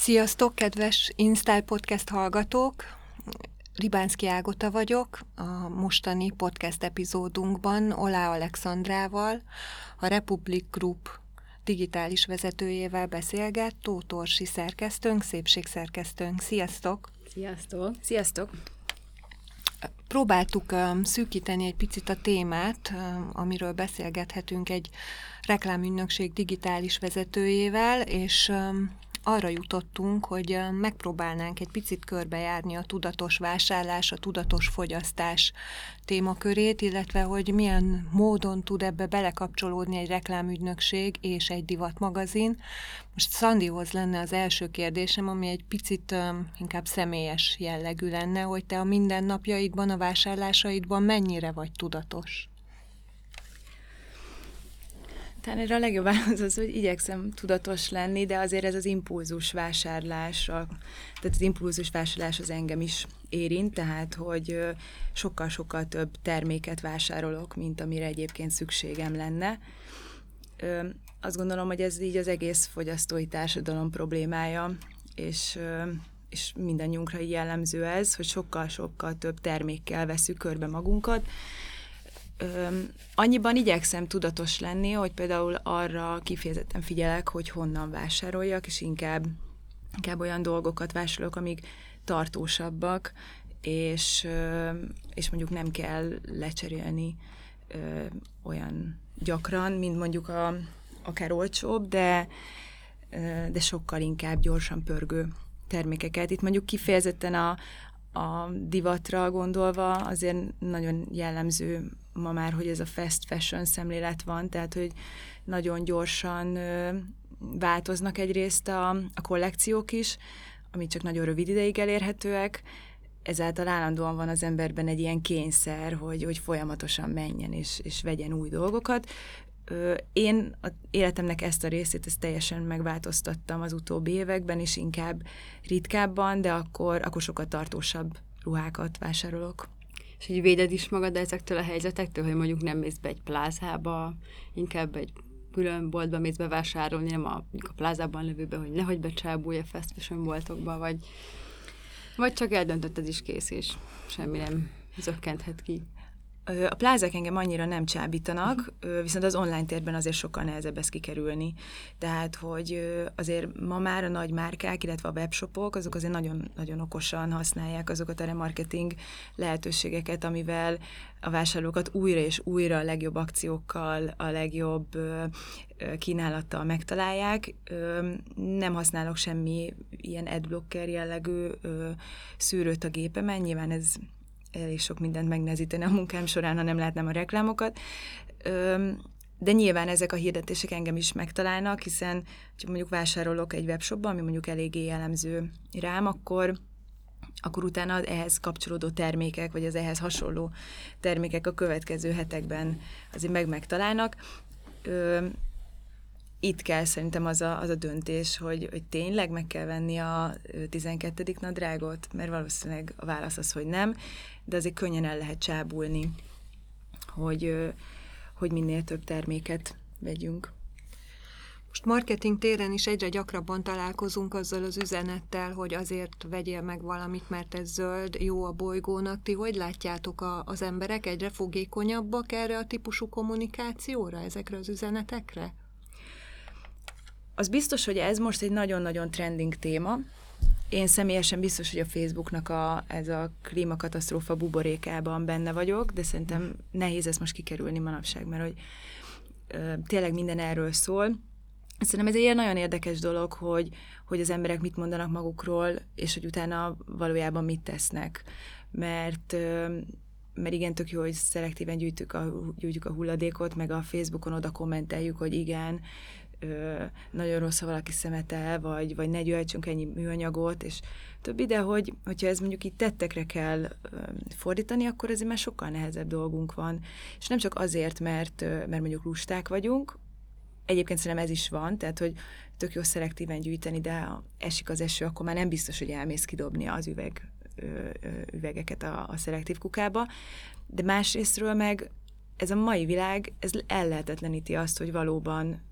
Sziasztok, kedves InStyle Podcast hallgatók! Ribánszki Ágota vagyok, a mostani podcast epizódunkban Olá Alexandrával, a Republic Group digitális vezetőjével beszélget, Tóth Orsi szerkesztőnk, szépségszerkesztőnk. Sziasztok! Sziasztok! Sziasztok! Próbáltuk um, szűkíteni egy picit a témát, um, amiről beszélgethetünk egy reklámügynökség digitális vezetőjével, és um, arra jutottunk, hogy megpróbálnánk egy picit körbejárni a tudatos vásárlás, a tudatos fogyasztás témakörét, illetve hogy milyen módon tud ebbe belekapcsolódni egy reklámügynökség és egy divatmagazin. Most Szandihoz lenne az első kérdésem, ami egy picit inkább személyes jellegű lenne, hogy te a mindennapjaidban, a vásárlásaidban mennyire vagy tudatos? Talán erre a legjobb válasz az, hogy igyekszem tudatos lenni, de azért ez az impulzus vásárlás, a, tehát az impulzus vásárlás az engem is érint, tehát hogy sokkal-sokkal több terméket vásárolok, mint amire egyébként szükségem lenne. Azt gondolom, hogy ez így az egész fogyasztói társadalom problémája, és és mindannyiunkra jellemző ez, hogy sokkal-sokkal több termékkel veszük körbe magunkat, annyiban igyekszem tudatos lenni, hogy például arra kifejezetten figyelek, hogy honnan vásároljak, és inkább, inkább olyan dolgokat vásárolok, amik tartósabbak, és, és mondjuk nem kell lecserélni olyan gyakran, mint mondjuk a, akár olcsóbb, de, de sokkal inkább gyorsan pörgő termékeket. Itt mondjuk kifejezetten a, a divatra gondolva azért nagyon jellemző ma már, hogy ez a fast fashion szemlélet van, tehát hogy nagyon gyorsan változnak egyrészt a, a kollekciók is, ami csak nagyon rövid ideig elérhetőek, ezáltal állandóan van az emberben egy ilyen kényszer, hogy, hogy folyamatosan menjen és, és vegyen új dolgokat. Én az életemnek ezt a részét ezt teljesen megváltoztattam az utóbbi években, és inkább ritkábban, de akkor, akkor sokkal tartósabb ruhákat vásárolok és így véded is magad ezektől a helyzetektől, hogy mondjuk nem mész be egy plázába, inkább egy külön boltba mész bevásárolni, nem a, a plázában levőbe, hogy nehogy becsábulj a fast fashion boltokba, vagy, vagy csak eldöntötted is kész, és semmi nem zökkenthet ki. A plázák engem annyira nem csábítanak, viszont az online térben azért sokkal nehezebb ezt kikerülni. Tehát, hogy azért ma már a nagy márkák, illetve a webshopok, azok azért nagyon, nagyon okosan használják azokat a remarketing lehetőségeket, amivel a vásárlókat újra és újra a legjobb akciókkal, a legjobb kínálattal megtalálják. Nem használok semmi ilyen adblocker jellegű szűrőt a gépemen, nyilván ez elég sok mindent megnehezíteni a munkám során, ha nem látnám a reklámokat. De nyilván ezek a hirdetések engem is megtalálnak, hiszen ha mondjuk vásárolok egy webshopban, ami mondjuk eléggé jellemző rám, akkor akkor utána ehhez kapcsolódó termékek, vagy az ehhez hasonló termékek a következő hetekben azért meg megtalálnak itt kell szerintem az a, az a döntés, hogy, hogy tényleg meg kell venni a 12. nadrágot, mert valószínűleg a válasz az, hogy nem, de azért könnyen el lehet csábulni, hogy, hogy minél több terméket vegyünk. Most marketing téren is egyre gyakrabban találkozunk azzal az üzenettel, hogy azért vegyél meg valamit, mert ez zöld, jó a bolygónak. Ti hogy látjátok a, az emberek? Egyre fogékonyabbak erre a típusú kommunikációra, ezekre az üzenetekre? Az biztos, hogy ez most egy nagyon-nagyon trending téma. Én személyesen biztos, hogy a Facebooknak a, ez a klímakatasztrófa buborékában benne vagyok, de szerintem nehéz ezt most kikerülni manapság, mert hogy ö, tényleg minden erről szól. Szerintem ez egy ilyen nagyon érdekes dolog, hogy, hogy az emberek mit mondanak magukról, és hogy utána valójában mit tesznek. Mert mert igen, tök jó, hogy szelektíven gyűjtjük a, gyűjtjük a hulladékot, meg a Facebookon oda kommenteljük, hogy igen, ö, nagyon rossz, ha valaki szemete, vagy, vagy ne gyűjtsünk ennyi műanyagot, és többi, de hogy, hogyha ez mondjuk itt tettekre kell ö, fordítani, akkor azért már sokkal nehezebb dolgunk van. És nem csak azért, mert, ö, mert mondjuk lusták vagyunk, egyébként szerintem ez is van, tehát hogy tök jó szelektíven gyűjteni, de ha esik az eső, akkor már nem biztos, hogy elmész kidobni az üveg, ö, ö, üvegeket a, a szelektív kukába, de másrésztről meg ez a mai világ, ez ellehetetleníti azt, hogy valóban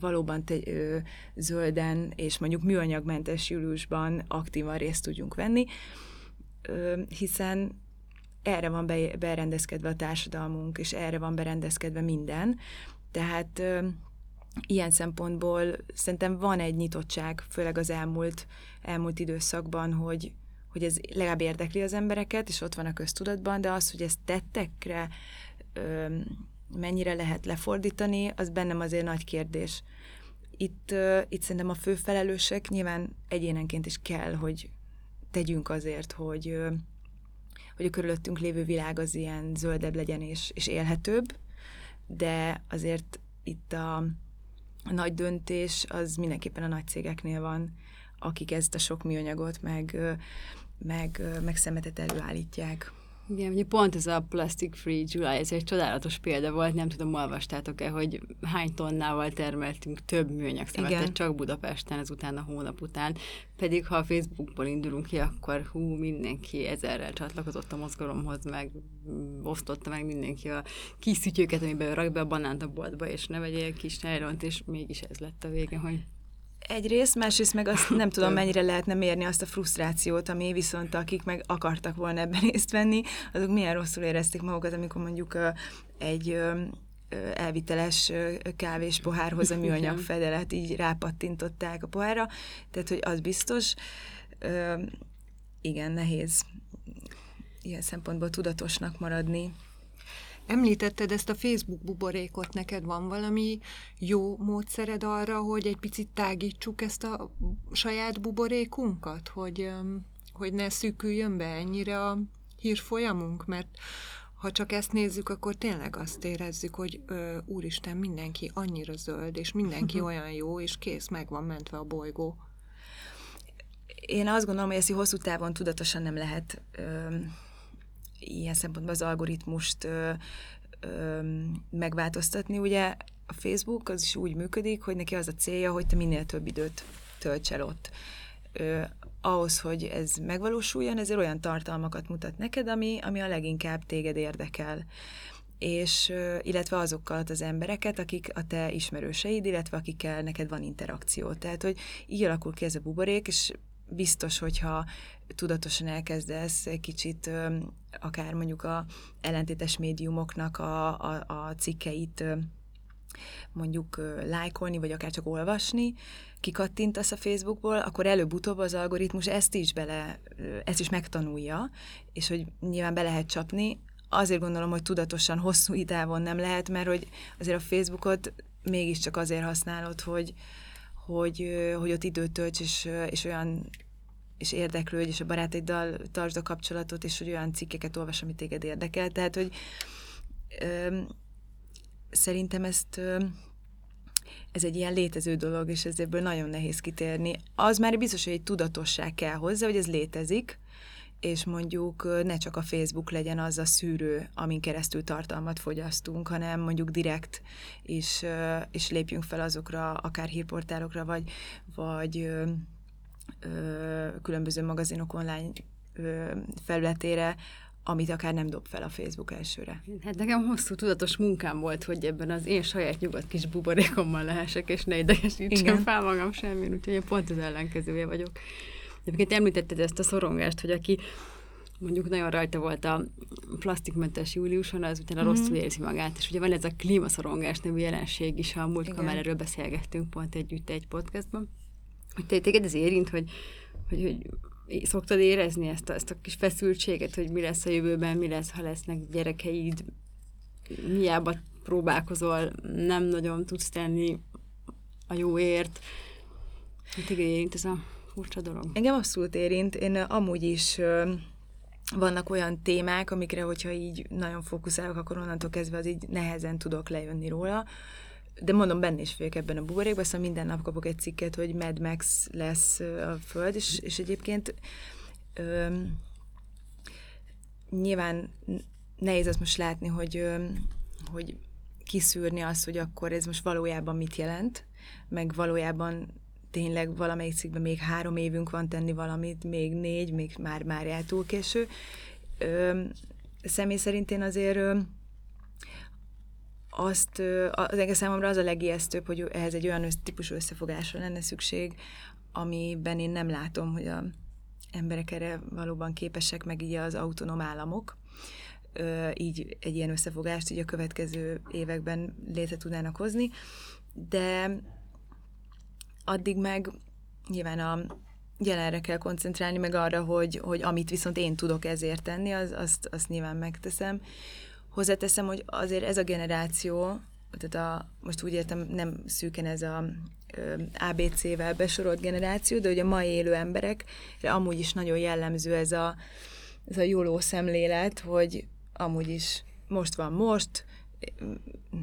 valóban te, ö, zölden és mondjuk műanyagmentes júliusban aktívan részt tudjunk venni, ö, hiszen erre van be, berendezkedve a társadalmunk, és erre van berendezkedve minden. Tehát ö, ilyen szempontból szerintem van egy nyitottság, főleg az elmúlt, elmúlt időszakban, hogy, hogy ez legalább érdekli az embereket, és ott van a köztudatban, de az, hogy ez tettekre ö, mennyire lehet lefordítani, az bennem azért nagy kérdés. Itt, itt szerintem a fő felelősek nyilván egyénenként is kell, hogy tegyünk azért, hogy, hogy a körülöttünk lévő világ az ilyen zöldebb legyen és, és élhetőbb, de azért itt a, a nagy döntés az mindenképpen a nagy cégeknél van, akik ezt a sok műanyagot meg, meg, meg szemetet előállítják. Igen, ugye pont ez a Plastic Free July, ez egy csodálatos példa volt, nem tudom, olvastátok-e, hogy hány tonnával termeltünk több műanyag szemetet csak Budapesten ezután a hónap után, pedig ha a Facebookból indulunk ki, akkor hú, mindenki ezerrel csatlakozott a mozgalomhoz, meg osztotta meg mindenki a kis szütyőket, amiben rak be a banánt a boltba, és ne vegyél kis nejlont, és mégis ez lett a vége, hogy Egyrészt, másrészt meg azt nem tudom, mennyire lehetne mérni azt a frusztrációt, ami viszont akik meg akartak volna ebben részt venni, azok milyen rosszul érezték magukat, amikor mondjuk egy elviteles kávés pohárhoz a műanyag fedelet így rápattintották a pohárra, tehát hogy az biztos, igen, nehéz ilyen szempontból tudatosnak maradni. Említetted ezt a Facebook buborékot, neked van valami jó módszered arra, hogy egy picit tágítsuk ezt a saját buborékunkat, hogy, hogy ne szűküljön be ennyire a hírfolyamunk, mert ha csak ezt nézzük, akkor tényleg azt érezzük, hogy ö, úristen, mindenki annyira zöld, és mindenki olyan jó, és kész, meg van mentve a bolygó. Én azt gondolom, hogy ezt hosszú távon tudatosan nem lehet ö, ilyen szempontból az algoritmust ö, ö, megváltoztatni. Ugye a Facebook az is úgy működik, hogy neki az a célja, hogy te minél több időt tölts el ott. Ö, ahhoz, hogy ez megvalósuljon, ezért olyan tartalmakat mutat neked, ami, ami a leginkább téged érdekel és illetve azokkal az embereket, akik a te ismerőseid, illetve akikkel neked van interakció. Tehát, hogy így alakul ki ez a buborék, és biztos, hogyha tudatosan elkezdesz egy kicsit akár mondjuk a ellentétes médiumoknak a, a, a cikkeit mondjuk lájkolni, vagy akár csak olvasni, kikattintasz a Facebookból, akkor előbb-utóbb az algoritmus ezt is bele, ezt is megtanulja, és hogy nyilván be lehet csapni. Azért gondolom, hogy tudatosan hosszú idávon nem lehet, mert hogy azért a Facebookot mégiscsak azért használod, hogy, hogy, hogy ott időt tölts, és, és olyan és érdeklődj, és a barátaiddal tartsd a kapcsolatot, és hogy olyan cikkeket olvas, ami téged érdekel. Tehát, hogy ö, szerintem ezt ö, ez egy ilyen létező dolog, és ezért nagyon nehéz kitérni. Az már biztos, hogy egy tudatosság kell hozzá, hogy ez létezik, és mondjuk ne csak a Facebook legyen az a szűrő, amin keresztül tartalmat fogyasztunk, hanem mondjuk direkt is, és lépjünk fel azokra, akár hírportálokra, vagy, vagy különböző magazinok online felületére, amit akár nem dob fel a Facebook elsőre. Hát nekem hosszú tudatos munkám volt, hogy ebben az én saját nyugodt kis buborékommal lehessek, és ne idegesítsem fel magam semmi, úgyhogy én pont az ellenkezője vagyok. Egyébként említetted ezt a szorongást, hogy aki mondjuk nagyon rajta volt a plastikmentes júliuson, az utána mm-hmm. rosszul érzi magát, és ugye van ez a klímaszorongás nevű jelenség is, a múltkor már erről beszélgettünk pont együtt egy podcastban, hogy te, téged ez érint, hogy, hogy, hogy szoktad érezni ezt a, ezt a kis feszültséget, hogy mi lesz a jövőben, mi lesz, ha lesznek gyerekeid, miába próbálkozol, nem nagyon tudsz tenni a jóért. Téged érint ez a furcsa dolog? Engem abszolút érint. Én amúgy is vannak olyan témák, amikre, hogyha így nagyon fókuszálok, akkor onnantól kezdve az így nehezen tudok lejönni róla de mondom, benne is vagyok ebben a buborékban, szóval minden nap kapok egy cikket, hogy Mad Max lesz a Föld, és, és egyébként öm, nyilván nehéz azt most látni, hogy, öm, hogy kiszűrni azt, hogy akkor ez most valójában mit jelent, meg valójában tényleg valamelyik cikkben még három évünk van tenni valamit, még négy, még már már jár túl késő. Öm, személy szerint én azért öm, azt, az egész számomra az a legijesztőbb, hogy ehhez egy olyan típusú összefogásra lenne szükség, amiben én nem látom, hogy a emberek erre valóban képesek, meg így az autonóm államok, így egy ilyen összefogást így a következő években létre tudnának hozni, de addig meg nyilván a jelenre kell koncentrálni, meg arra, hogy, hogy amit viszont én tudok ezért tenni, az, azt, azt nyilván megteszem. Hozzáteszem, hogy azért ez a generáció, tehát a, most úgy értem, nem szűken ez a ABC-vel besorolt generáció, de hogy a mai élő emberekre amúgy is nagyon jellemző ez a, ez a jóló szemlélet, hogy amúgy is most van most,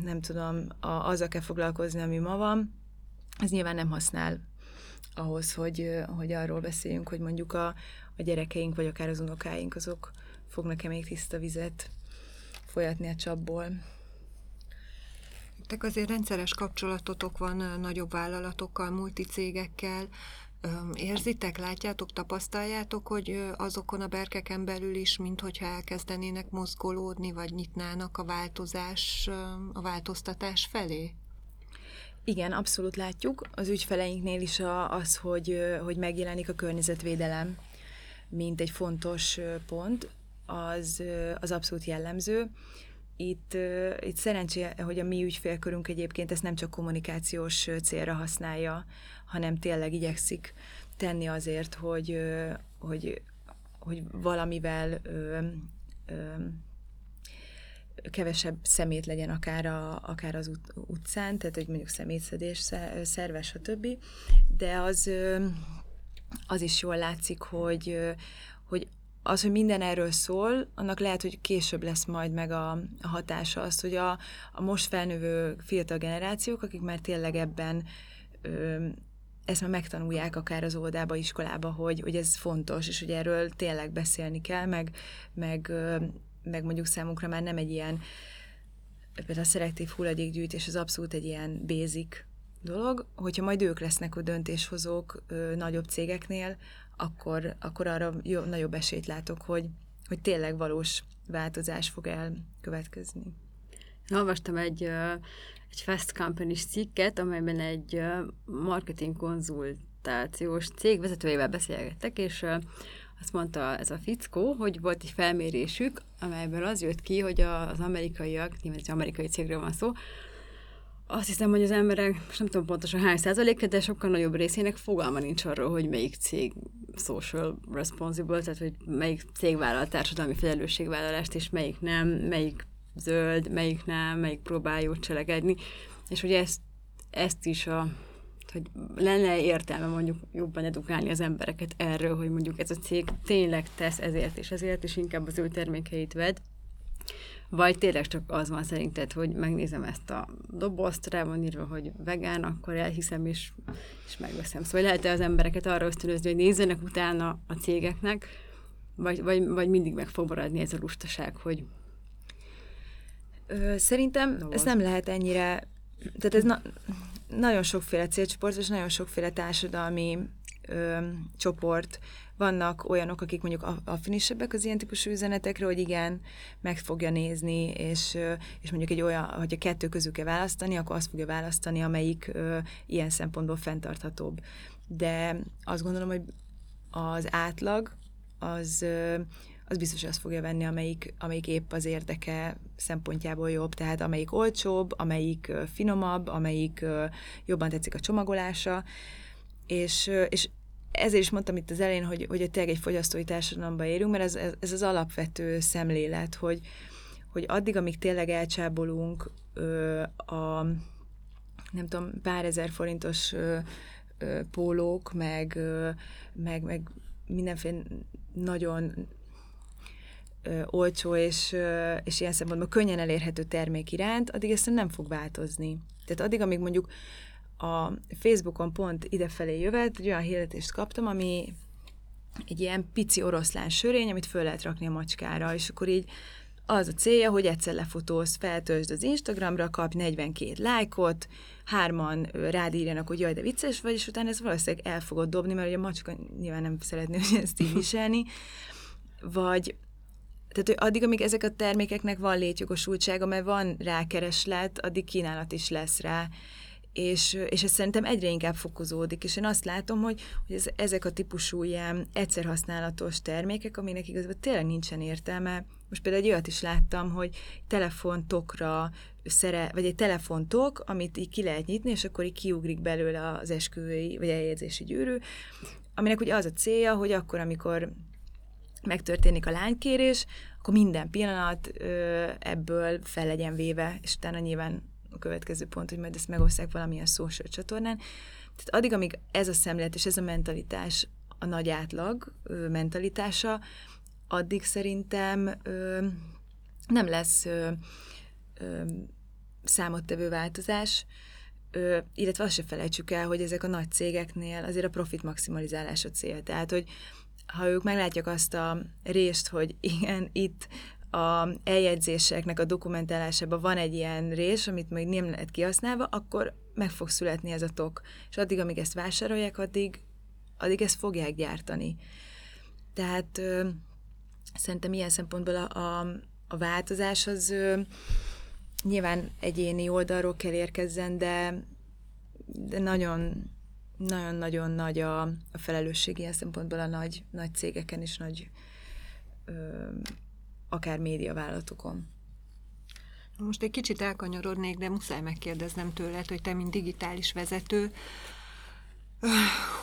nem tudom, a, azzal kell foglalkozni, ami ma van, ez nyilván nem használ ahhoz, hogy, hogy arról beszéljünk, hogy mondjuk a, a gyerekeink, vagy akár az unokáink, azok fognak-e még tiszta vizet folyatni a csapból. Tek azért rendszeres kapcsolatotok van nagyobb vállalatokkal, multicégekkel. Érzitek, látjátok, tapasztaljátok, hogy azokon a berkeken belül is, mint hogyha elkezdenének mozgolódni, vagy nyitnának a változás, a változtatás felé? Igen, abszolút látjuk. Az ügyfeleinknél is az, hogy, hogy megjelenik a környezetvédelem, mint egy fontos pont, az, az abszolút jellemző. Itt, itt szerencsé, hogy a mi ügyfélkörünk egyébként ezt nem csak kommunikációs célra használja, hanem tényleg igyekszik tenni azért, hogy, hogy, hogy valamivel kevesebb szemét legyen akár, a, akár az ut- utcán, tehát hogy mondjuk szemétszedés szerves, stb. De az, az is jól látszik, hogy, hogy az, hogy minden erről szól, annak lehet, hogy később lesz majd meg a, a hatása az, hogy a, a most felnövő fiatal generációk, akik már tényleg ebben ö, ezt már megtanulják akár az oldába, iskolába, hogy, hogy ez fontos, és hogy erről tényleg beszélni kell, meg, meg meg mondjuk számunkra már nem egy ilyen, például a szelektív hulladékgyűjtés az abszolút egy ilyen basic dolog, hogyha majd ők lesznek a döntéshozók ö, nagyobb cégeknél, akkor, akkor arra jó, nagyobb esélyt látok, hogy, hogy tényleg valós változás fog elkövetkezni. Olvastam egy, egy Fast company cikket, amelyben egy marketing konzultációs cég vezetőjével beszélgettek, és azt mondta ez a fickó, hogy volt egy felmérésük, amelyből az jött ki, hogy az amerikaiak, nyilván egy amerikai cégről van szó, azt hiszem, hogy az emberek, most nem tudom pontosan hány százalék, de sokkal nagyobb részének fogalma nincs arról, hogy melyik cég social responsible, tehát hogy melyik cég vállal társadalmi felelősségvállalást, és melyik nem, melyik zöld, melyik nem, melyik próbál jót cselekedni. És ugye ezt, ezt is a hogy lenne értelme mondjuk jobban edukálni az embereket erről, hogy mondjuk ez a cég tényleg tesz ezért és ezért, és inkább az ő termékeit ved, vagy tényleg csak az van szerinted, hogy megnézem ezt a dobozt, rá van írva, hogy vegán, akkor elhiszem és, és megveszem. Szóval lehet-e az embereket arra ösztönözni, hogy nézzenek utána a cégeknek, vagy, vagy, vagy mindig meg fog maradni ez a lustaság, hogy szerintem Doboz. ez nem lehet ennyire, tehát ez na, nagyon sokféle célcsoport, és nagyon sokféle társadalmi ö, csoport. Vannak olyanok, akik mondjuk affinisebbek az ilyen típusú üzenetekre, hogy igen, meg fogja nézni, és, és mondjuk egy olyan, hogy a kettő közül kell választani, akkor azt fogja választani, amelyik ö, ilyen szempontból fenntarthatóbb. De azt gondolom, hogy az átlag az az biztos, hogy azt fogja venni, amelyik, amelyik épp az érdeke szempontjából jobb, tehát amelyik olcsóbb, amelyik finomabb, amelyik jobban tetszik a csomagolása, és, és ezért is mondtam itt az elején, hogy, hogy tényleg egy fogyasztói társadalomban érünk, mert ez, ez az alapvető szemlélet, hogy, hogy addig, amíg tényleg elcsábolunk a nem tudom, pár ezer forintos ö, ö, pólók, meg, meg, meg mindenféle nagyon ö, olcsó és, ö, és ilyen szempontból könnyen elérhető termék iránt, addig ezt nem fog változni. Tehát addig, amíg mondjuk a Facebookon pont idefelé jövet, egy olyan hirdetést kaptam, ami egy ilyen pici oroszlán sörény, amit föl lehet rakni a macskára, és akkor így az a célja, hogy egyszer lefotózz, feltöltsd az Instagramra, kap 42 lájkot, hárman rád írjanak, hogy jaj, de vicces vagy, és utána ez valószínűleg el fogod dobni, mert ugye a macska nyilván nem szeretné, hogy ezt így viselni, vagy tehát, hogy addig, amíg ezek a termékeknek van létjogosultsága, mert van rákereslet, addig kínálat is lesz rá és, és ez szerintem egyre inkább fokozódik, és én azt látom, hogy, hogy ez, ezek a típusú ilyen egyszerhasználatos termékek, aminek igazából tényleg nincsen értelme. Most például egy olyat is láttam, hogy telefontokra szere, vagy egy telefontok, amit így ki lehet nyitni, és akkor így kiugrik belőle az esküvői, vagy eljegyzési gyűrű, aminek ugye az a célja, hogy akkor, amikor megtörténik a lánykérés, akkor minden pillanat ö, ebből fel legyen véve, és utána nyilván a következő pont, hogy majd ezt megosztják valamilyen social csatornán. Tehát addig, amíg ez a szemlélet és ez a mentalitás a nagy átlag ö, mentalitása, addig szerintem ö, nem lesz ö, ö, számottevő változás, ö, illetve azt se felejtsük el, hogy ezek a nagy cégeknél azért a profit maximalizálás a cél. Tehát, hogy ha ők meglátják azt a részt, hogy igen, itt a eljegyzéseknek a dokumentálásában van egy ilyen rész, amit még nem lehet kihasználva, akkor meg fog születni ez a tok. És addig, amíg ezt vásárolják, addig, addig ezt fogják gyártani. Tehát ö, szerintem ilyen szempontból a, a, a változás az ö, nyilván egyéni oldalról kell érkezzen, de, de nagyon nagyon-nagyon nagy a, a felelősség ilyen szempontból a nagy, nagy cégeken és nagy ö, akár médiavállalatokon. Most egy kicsit elkanyarodnék, de muszáj megkérdeznem tőled, hogy te, mint digitális vezető,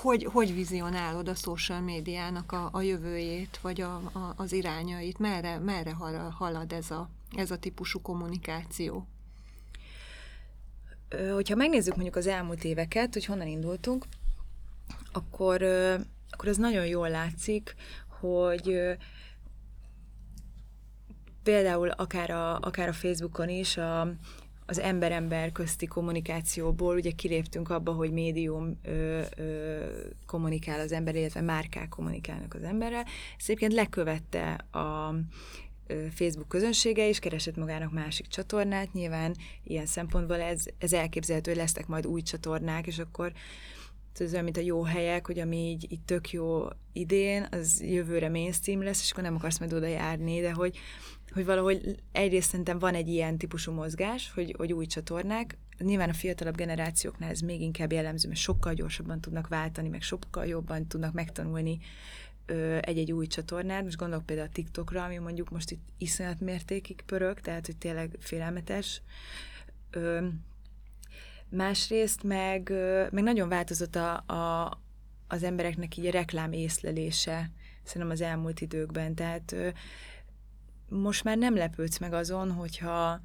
hogy, hogy vizionálod a social médiának a, a jövőjét, vagy a, a, az irányait? Merre, merre halad ez a, ez a típusú kommunikáció? Hogyha megnézzük mondjuk az elmúlt éveket, hogy honnan indultunk, akkor, akkor az nagyon jól látszik, hogy például akár a, akár a Facebookon is a, az ember-ember közti kommunikációból ugye kiléptünk abba, hogy médium ö, ö, kommunikál az ember, illetve márkák kommunikálnak az emberrel. Ezt egyébként lekövette a Facebook közönsége is, keresett magának másik csatornát, nyilván ilyen szempontból ez, ez elképzelhető, hogy lesznek majd új csatornák, és akkor ez olyan, mint a jó helyek, hogy ami így, így tök jó idén, az jövőre mainstream lesz, és akkor nem akarsz majd oda járni, de hogy, hogy valahogy egyrészt szerintem van egy ilyen típusú mozgás, hogy, hogy új csatornák, nyilván a fiatalabb generációknál ez még inkább jellemző, mert sokkal gyorsabban tudnak váltani, meg sokkal jobban tudnak megtanulni egy-egy új csatornát. Most gondolok például a TikTokra, ami mondjuk most itt iszonyat mértékig pörög, tehát hogy tényleg félelmetes. Ö, másrészt meg, meg nagyon változott a, a, az embereknek így a reklám észlelése, szerintem az elmúlt időkben. Tehát most már nem lepődsz meg azon, hogyha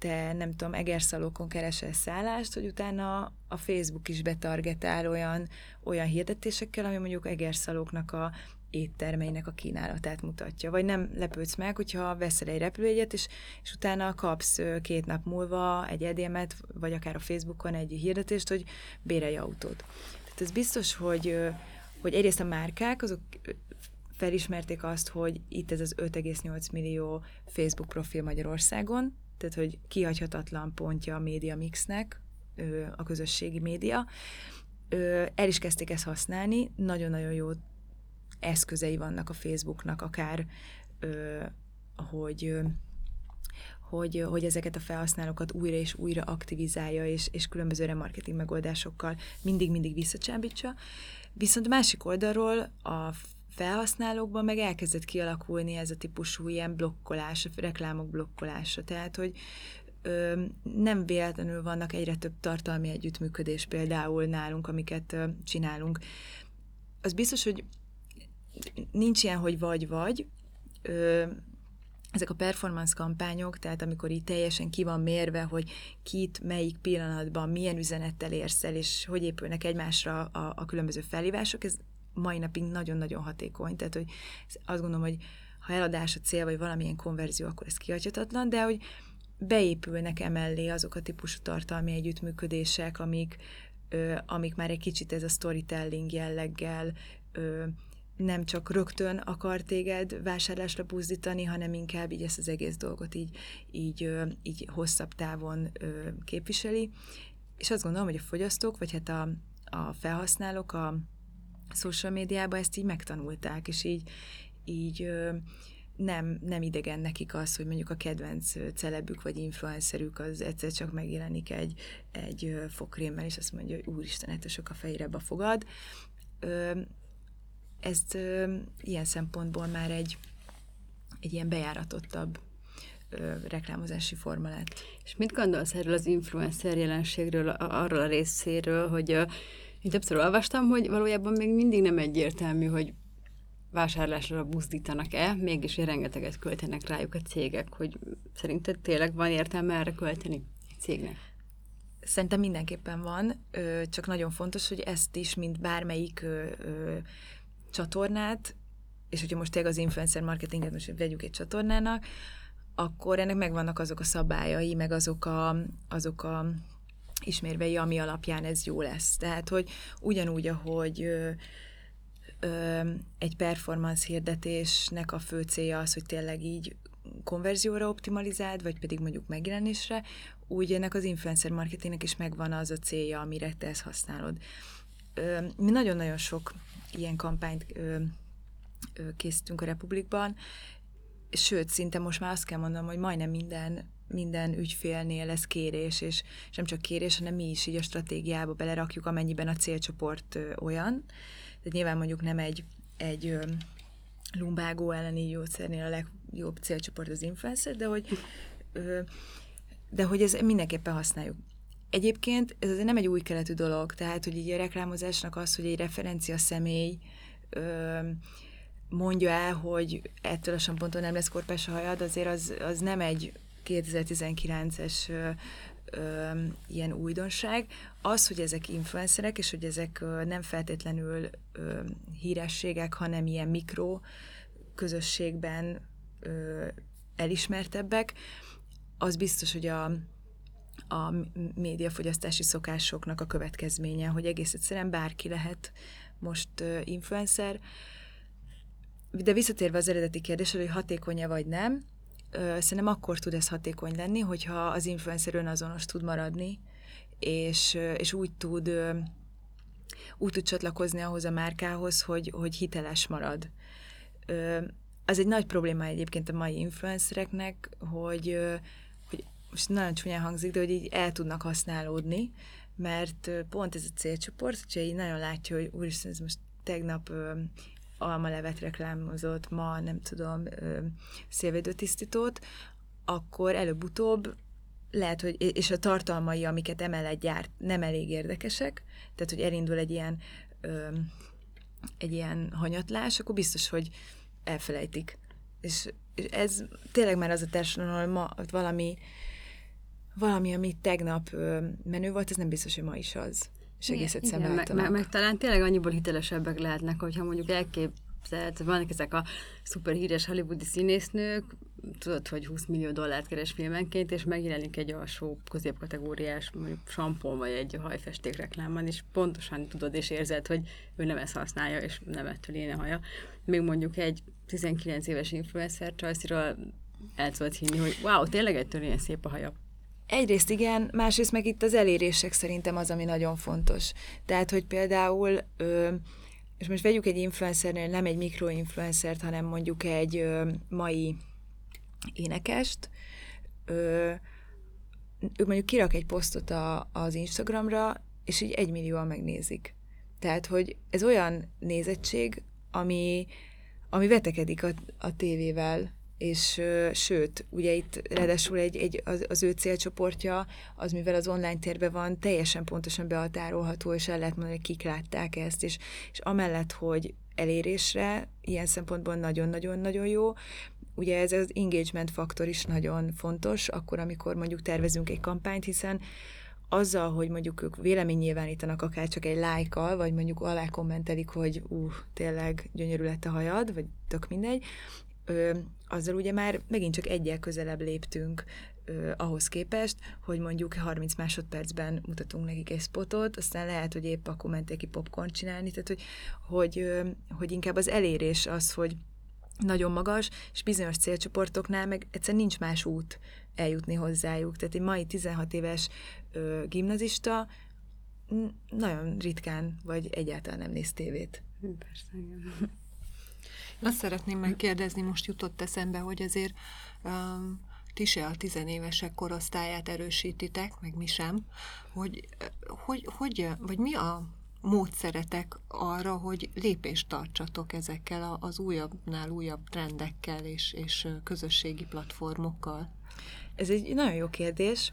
te, nem tudom, egerszalókon keresel szállást, hogy utána a Facebook is betargetál olyan, olyan hirdetésekkel, ami mondjuk egerszalóknak a éttermeinek a kínálatát mutatja. Vagy nem lepődsz meg, hogyha veszel egy repülőjegyet, és, és utána kapsz két nap múlva egy edémet, vagy akár a Facebookon egy hirdetést, hogy bérelj autót. Tehát ez biztos, hogy, hogy egyrészt a márkák, azok felismerték azt, hogy itt ez az 5,8 millió Facebook profil Magyarországon, tehát hogy kihagyhatatlan pontja a média mixnek, a közösségi média. El is kezdték ezt használni, nagyon-nagyon jó eszközei vannak a Facebooknak, akár hogy hogy, hogy ezeket a felhasználókat újra és újra aktivizálja, és, és különböző remarketing megoldásokkal mindig-mindig visszacsábítsa. Viszont másik oldalról a felhasználókban meg elkezdett kialakulni ez a típusú ilyen blokkolás, reklámok blokkolása. Tehát, hogy ö, nem véletlenül vannak egyre több tartalmi együttműködés például nálunk, amiket ö, csinálunk. Az biztos, hogy nincs ilyen, hogy vagy-vagy, ezek a performance kampányok, tehát amikor így teljesen ki van mérve, hogy kit, melyik pillanatban, milyen üzenettel érsz el, és hogy épülnek egymásra a, a különböző felhívások, ez mai napig nagyon-nagyon hatékony. Tehát, hogy azt gondolom, hogy ha eladás a cél, vagy valamilyen konverzió, akkor ez kihagyhatatlan, de hogy beépülnek emellé azok a típusú tartalmi együttműködések, amik, ö, amik már egy kicsit ez a storytelling jelleggel ö, nem csak rögtön akar téged vásárlásra buzdítani, hanem inkább így ezt az egész dolgot így, így, ö, így hosszabb távon ö, képviseli. És azt gondolom, hogy a fogyasztók, vagy hát a, a felhasználók a social médiában ezt így megtanulták, és így, így nem, nem idegen nekik az, hogy mondjuk a kedvenc celebük vagy influencerük az egyszer csak megjelenik egy, egy fokrémmel, és azt mondja, hogy úristen, hát sok a fejrebe fogad. Ez ilyen szempontból már egy, egy ilyen bejáratottabb reklámozási forma lett. És mit gondolsz erről az influencer jelenségről, arról a részéről, hogy én többször olvastam, hogy valójában még mindig nem egyértelmű, hogy vásárlásra buzdítanak-e, mégis rengeteget költenek rájuk a cégek, hogy szerinted tényleg van értelme erre költeni egy cégnek? Szerintem mindenképpen van, csak nagyon fontos, hogy ezt is, mint bármelyik csatornát, és hogyha most tényleg az influencer marketinget most vegyük egy csatornának, akkor ennek megvannak azok a szabályai, meg azok a, azok a ismérvei, ami alapján ez jó lesz. Tehát, hogy ugyanúgy, ahogy ö, ö, egy performance hirdetésnek a fő célja az, hogy tényleg így konverzióra optimalizáld, vagy pedig mondjuk megjelenésre, úgy ennek az influencer marketingnek is megvan az a célja, amire te ezt használod. Ö, mi nagyon-nagyon sok ilyen kampányt ö, ö, készítünk a Republikban, sőt, szinte most már azt kell mondanom, hogy majdnem minden minden ügyfélnél lesz kérés, és, és nem csak kérés, hanem mi is így a stratégiába belerakjuk, amennyiben a célcsoport olyan. Tehát nyilván mondjuk nem egy, egy lumbágó elleni gyógyszernél a legjobb célcsoport az influencer, de hogy, de hogy ez mindenképpen használjuk. Egyébként ez azért nem egy új keletű dolog, tehát hogy így a reklámozásnak az, hogy egy referencia személy mondja el, hogy ettől a samponton nem lesz korpás a hajad, azért az, az nem egy 2019-es ilyen újdonság. Az, hogy ezek influencerek, és hogy ezek ö, nem feltétlenül ö, hírességek, hanem ilyen mikro közösségben ö, elismertebbek, az biztos, hogy a, a médiafogyasztási szokásoknak a következménye, hogy egész egyszerűen bárki lehet most ö, influencer, de visszatérve az eredeti kérdésre, hogy hatékonya vagy nem, szerintem akkor tud ez hatékony lenni, hogyha az influencer önazonos tud maradni, és, és úgy tud úgy tud csatlakozni ahhoz a márkához, hogy, hogy hiteles marad. Az egy nagy probléma egyébként a mai influencereknek, hogy, hogy most nagyon csúnyán hangzik, de hogy így el tudnak használódni, mert pont ez a célcsoport, hogyha így nagyon látja, hogy úristen, ez most tegnap almalevet reklámozott, ma nem tudom, szélvédőtisztítót, akkor előbb-utóbb lehet, hogy, és a tartalmai, amiket emellett gyárt, nem elég érdekesek, tehát, hogy elindul egy ilyen, ö, egy ilyen hanyatlás, akkor biztos, hogy elfelejtik. És, és ez tényleg már az a társadalom, ahol ma valami, valami, ami tegnap menő volt, ez nem biztos, hogy ma is az és egész egyszerűen meg, meg, meg, talán tényleg annyiból hitelesebbek lehetnek, hogyha mondjuk elképzelt, vannak ezek a szuper híres hollywoodi színésznők, tudod, hogy 20 millió dollárt keres filmenként, és megjelenik egy alsó középkategóriás mondjuk sampon vagy egy hajfesték reklámban, és pontosan tudod és érzed, hogy ő nem ezt használja, és nem ettől én a haja. Még mondjuk egy 19 éves influencer csajsziról el tudod hinni, hogy wow, tényleg ettől ilyen szép a haja. Egyrészt igen, másrészt meg itt az elérések szerintem az, ami nagyon fontos. Tehát, hogy például, és most vegyük egy influencernél, nem egy mikroinfluencert, hanem mondjuk egy mai énekest, ő mondjuk kirak egy posztot a, az Instagramra, és így egymillióan megnézik. Tehát, hogy ez olyan nézettség, ami, ami vetekedik a, a tévével, és sőt, ugye itt ráadásul egy, egy, az, az ő célcsoportja, az mivel az online térben van, teljesen pontosan behatárolható, és el lehet mondani, hogy kik látták ezt, és, és amellett, hogy elérésre ilyen szempontból nagyon-nagyon-nagyon jó, ugye ez az engagement faktor is nagyon fontos, akkor, amikor mondjuk tervezünk egy kampányt, hiszen azzal, hogy mondjuk ők vélemény nyilvánítanak akár csak egy lájkkal, vagy mondjuk alá kommentelik, hogy ú, tényleg gyönyörű lett a hajad, vagy tök mindegy, ö, azzal ugye már megint csak egyel közelebb léptünk ö, ahhoz képest, hogy mondjuk 30 másodpercben mutatunk nekik egy spotot, aztán lehet, hogy épp akkor mentek ki popcorn csinálni, tehát hogy, hogy, ö, hogy inkább az elérés az, hogy nagyon magas, és bizonyos célcsoportoknál meg egyszerűen nincs más út eljutni hozzájuk. Tehát egy mai 16 éves ö, gimnazista nagyon ritkán, vagy egyáltalán nem néz tévét. Persze, igen. Azt szeretném megkérdezni, most jutott eszembe, hogy azért um, ti se a tizenévesek korosztályát erősítitek, meg mi sem, hogy, hogy, hogy vagy mi a módszeretek arra, hogy lépést tartsatok ezekkel az újabbnál újabb trendekkel és, és közösségi platformokkal? Ez egy nagyon jó kérdés.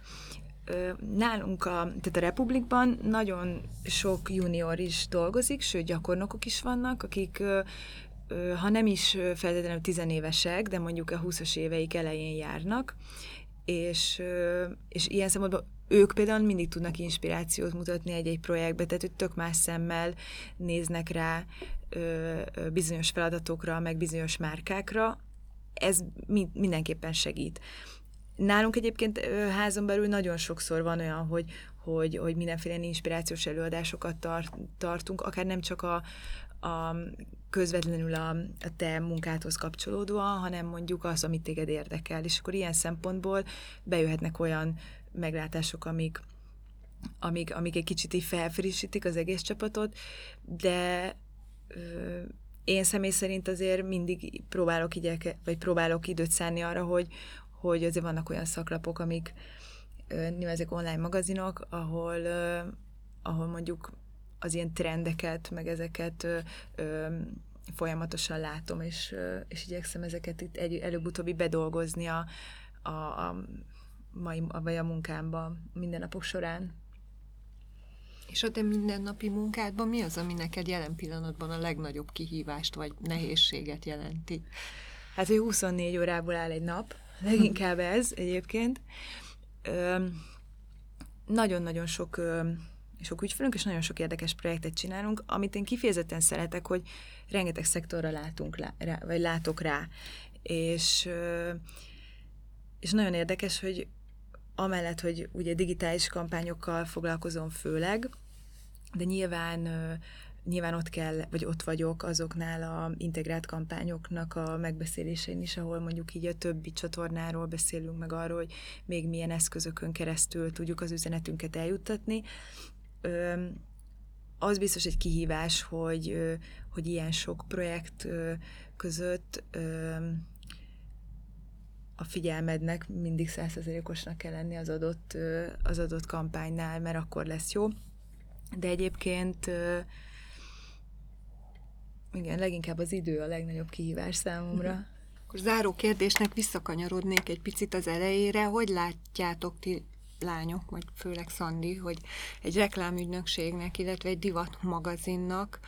Nálunk a, tehát a Republikban nagyon sok junior is dolgozik, sőt gyakornokok is vannak, akik ha nem is feltétlenül tizenévesek, de mondjuk a 20-as éveik elején járnak, és, és ilyen szempontból ők például mindig tudnak inspirációt mutatni egy-egy projektbe, tehát ők tök más szemmel néznek rá bizonyos feladatokra, meg bizonyos márkákra, ez mi, mindenképpen segít. Nálunk egyébként házon belül nagyon sokszor van olyan, hogy, hogy, hogy mindenféle inspirációs előadásokat tart, tartunk, akár nem csak a, a közvetlenül a, a te munkádhoz kapcsolódóan, hanem mondjuk az, amit téged érdekel. És akkor ilyen szempontból bejöhetnek olyan meglátások, amik, amik, amik egy kicsit így felfrissítik az egész csapatot, de ö, én személy szerint azért mindig próbálok, igyeke, vagy próbálok időt szánni arra, hogy, hogy azért vannak olyan szaklapok, amik ezek online magazinok, ahol, ahol mondjuk az ilyen trendeket, meg ezeket ö, ö, folyamatosan látom, és, ö, és igyekszem ezeket itt egy, előbb-utóbbi bedolgozni a, a, a mai, vagy a munkámba minden napok során. És a te mindennapi munkádban mi az, ami neked jelen pillanatban a legnagyobb kihívást vagy nehézséget jelenti? Hát, hogy 24 órából áll egy nap, leginkább ez egyébként. nagyon-nagyon sok sok ügyfelünk, és nagyon sok érdekes projektet csinálunk, amit én kifejezetten szeretek, hogy rengeteg szektorra látunk rá, vagy látok rá. És, és nagyon érdekes, hogy amellett, hogy ugye digitális kampányokkal foglalkozom főleg, de nyilván nyilván ott kell, vagy ott vagyok azoknál a integrált kampányoknak a megbeszélésein is, ahol mondjuk így a többi csatornáról beszélünk meg arról, hogy még milyen eszközökön keresztül tudjuk az üzenetünket eljuttatni. Az biztos egy kihívás, hogy, hogy ilyen sok projekt között a figyelmednek mindig százszerzelékosnak kell lenni az adott, az adott kampánynál, mert akkor lesz jó. De egyébként igen, leginkább az idő a legnagyobb kihívás számomra. Akkor záró kérdésnek visszakanyarodnék egy picit az elejére. Hogy látjátok ti lányok, vagy főleg Szandi, hogy egy reklámügynökségnek, illetve egy divat magazinnak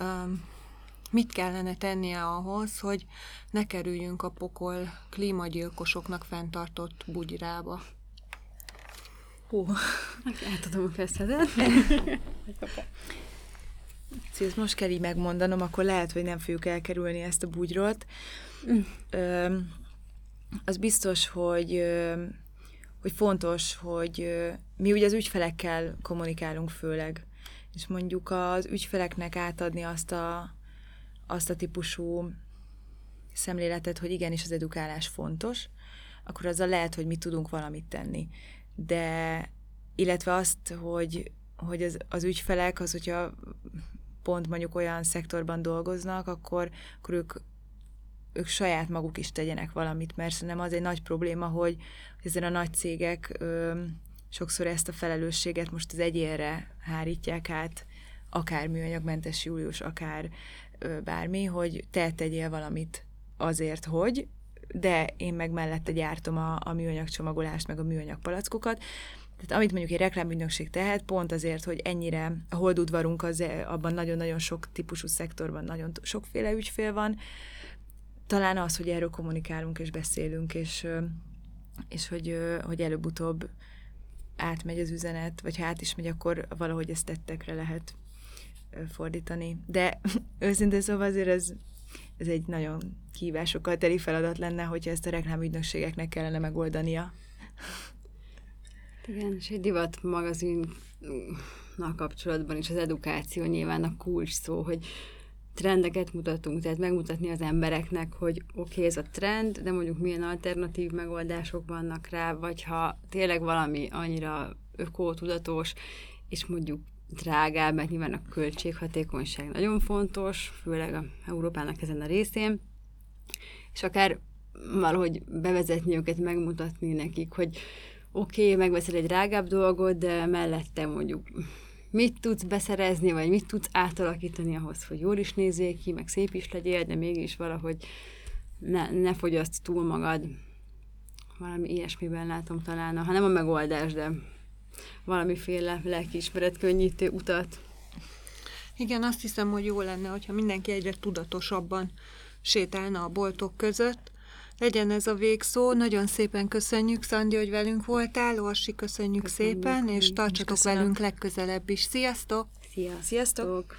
um, mit kellene tennie ahhoz, hogy ne kerüljünk a pokol klímagyilkosoknak fenntartott bugyrába? Hú, átadom a kezdhetet. ezt most kell így megmondanom, akkor lehet, hogy nem fogjuk elkerülni ezt a bugyrot. Mm. Ö, az biztos, hogy hogy fontos, hogy mi ugye az ügyfelekkel kommunikálunk főleg, és mondjuk az ügyfeleknek átadni azt a, azt a típusú szemléletet, hogy igenis az edukálás fontos, akkor azzal lehet, hogy mi tudunk valamit tenni. De illetve azt, hogy, hogy az, az ügyfelek, az, hogyha pont mondjuk olyan szektorban dolgoznak, akkor, akkor ők ők saját maguk is tegyenek valamit, mert szerintem az egy nagy probléma, hogy ezen a nagy cégek ö, sokszor ezt a felelősséget most az egyénre hárítják át, akár műanyagmentes Július, akár ö, bármi, hogy te tegyél valamit azért, hogy, de én meg mellette gyártom a, a műanyag csomagolást, meg a műanyag palackokat. Tehát amit mondjuk egy reklámügynökség tehet, pont azért, hogy ennyire a holdudvarunk az abban nagyon-nagyon sok típusú szektorban nagyon sokféle ügyfél van, talán az, hogy erről kommunikálunk és beszélünk, és, és hogy, hogy előbb-utóbb átmegy az üzenet, vagy ha át is megy, akkor valahogy ezt tettekre lehet fordítani. De őszintén szóval azért ez, ez egy nagyon kívásokkal teli feladat lenne, hogyha ezt a reklámügynökségeknek kellene megoldania. Igen, és egy divat magazinnal kapcsolatban is az edukáció nyilván a kulcs szó, hogy trendeket mutatunk, tehát megmutatni az embereknek, hogy oké, okay, ez a trend, de mondjuk milyen alternatív megoldások vannak rá, vagy ha tényleg valami annyira ökótudatos, és mondjuk drágább, mert nyilván a költséghatékonyság nagyon fontos, főleg a Európának ezen a részén, és akár valahogy bevezetni őket, megmutatni nekik, hogy oké, okay, megveszel egy drágább dolgot, de mellette mondjuk mit tudsz beszerezni, vagy mit tudsz átalakítani ahhoz, hogy jól is nézzék ki, meg szép is legyél, de mégis valahogy ne, ne fogyaszt túl magad. Valami ilyesmiben látom talán, ha nem a megoldás, de valamiféle lelkiismeret könnyítő utat. Igen, azt hiszem, hogy jó lenne, hogyha mindenki egyre tudatosabban sétálna a boltok között. Legyen ez a végszó. Nagyon szépen köszönjük, Szandi, hogy velünk voltál. Orsi, köszönjük, köszönjük szépen, és tartsatok Köszönöm. velünk legközelebb is. Sziasztok! Sziasztok! Sziasztok!